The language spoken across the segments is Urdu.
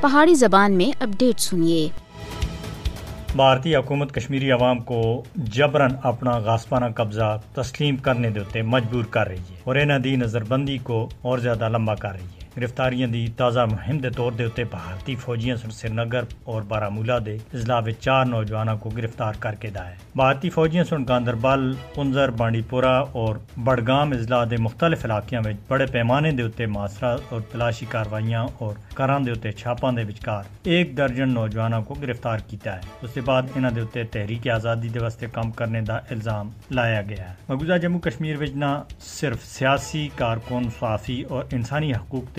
پہاڑی زبان میں اپڈیٹ سنیے۔ بھارتی حکومت کشمیری عوام کو جبرن اپنا غاسپانہ قبضہ تسلیم کرنے دیتے مجبور کر رہی ہے اور انہیں دی نظر بندی کو اور زیادہ لمبا کر رہی ہے۔ گرفتاریاں دی تازہ مہم دے طور دے اتے بھارتی فوجیاں سن سری نگر اور بارامولہ دے اضلاع وچ چار نوجوانوں کو گرفتار کر کے دائے بھارتی فوجیاں سن گاندربل پنزر بانڈی پورا اور بڑگام اضلاع دے مختلف علاقیاں وچ بڑے پیمانے دے اتے محاصرہ اور تلاشی کاروائیاں اور کران دے اتے چھاپاں دے وچکار ایک درجن نوجوانوں کو گرفتار کیتا ہے اس کے بعد انہاں دے اتے تحریک آزادی دے واسطے کام کرنے دا الزام لایا گیا ہے مقبوضہ جموں کشمیر وچ نہ صرف سیاسی کارکن صحافی اور انسانی حقوق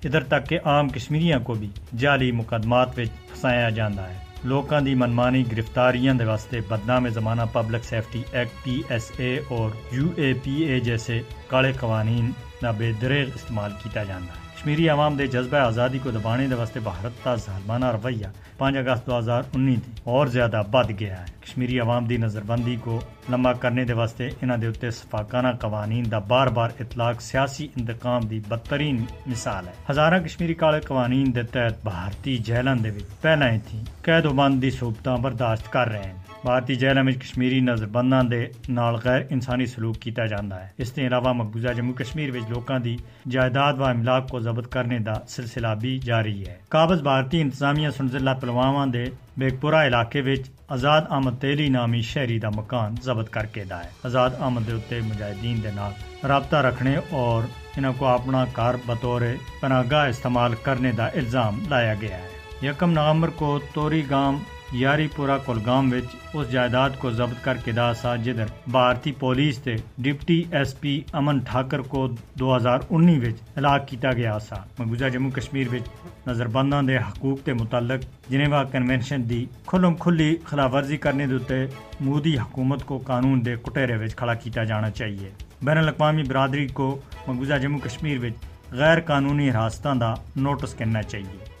تے ادھر تک کہ عام کشمیریاں کو بھی جعلی مقدمات وچ پھسایا جاندا ہے۔ لوکاں دی منمانی گرفتاریاں دے واسطے بدنام زمانہ public safety act, P S A اور یو اے پی اے جیسے کالے قوانین دا بے دریغ استعمال کیتا جاندا ہے۔ کشمیری عوام دے جذبہ آزادی کو دبانے دے واسطے بھارت کا ظالمانہ رویہ پانچ اگست دو ہزار انیس اور زیادہ بد گیا ہے۔ کشمیری عوام دی نظر بندی کو لمبا کرنے دے واسطے انہاں دے اتنے سفاکانہ قوانین دا بار بار اطلاق سیاسی انتقام دی بدترین مثال ہے۔ ہزارہ کشمیری کالے قوانین دے تحت بھارتی جیلن دے وچ پہلا ہی تھی۔ قید و بند دی صوبتاں برداشت کر رہے ہیں۔ بھارتی جیلوں میں کشمیری نظر بنداں دے نال غیر انسانی سلوک کیتا جاندا ہے۔ اس کے علاوہ مقبوضہ جموں کشمیر وچ لوکاں دی جائیداد و املاک کو ضبط کرنے دا سلسلہ بھی جاری ہے۔ قابض بھارتی انتظامیہ سن ضلع پلوامہ دے بیگ ਇਲਾਕੇ علاقے ਆਜ਼ਾਦ آزاد احمد تیلی نامی شہری ਮਕਾਨ مکان ضبط کر کے دا ہے آزاد احمد ਮੁਜਾਹਿਦੀਨ ਦੇ مجاہدین رابطہ رکھنے اور انہوں کو اپنا کار بطور پناہگاہ استعمال کرنے کا الزام لایا گیا ہے۔ یکم نومبر کو توری گام یاری پورا کولگام وچ اس جائیداد کو ضبط کر کے دا سا جدھر بھارتی پولیس تے ڈپٹی ایس پی امن ٹھاکر کو دو ہزار انی وچ ہلاک کیتا گیا سا۔ مقبوضہ جموں کشمیر وچ نظر بنداں دے حقوق تے متعلق جنیوا کنونشن دی کھلم کھلی خلاف ورزی کرنے دے مودی حکومت کو قانون دے کٹہرے وچ کھڑا کیتا جانا چاہیے۔ بین الاقوامی برادری کو مقبوضہ جموں کشمیر وچ غیر قانونی حراستوں دا نوٹس کرنا چاہیے۔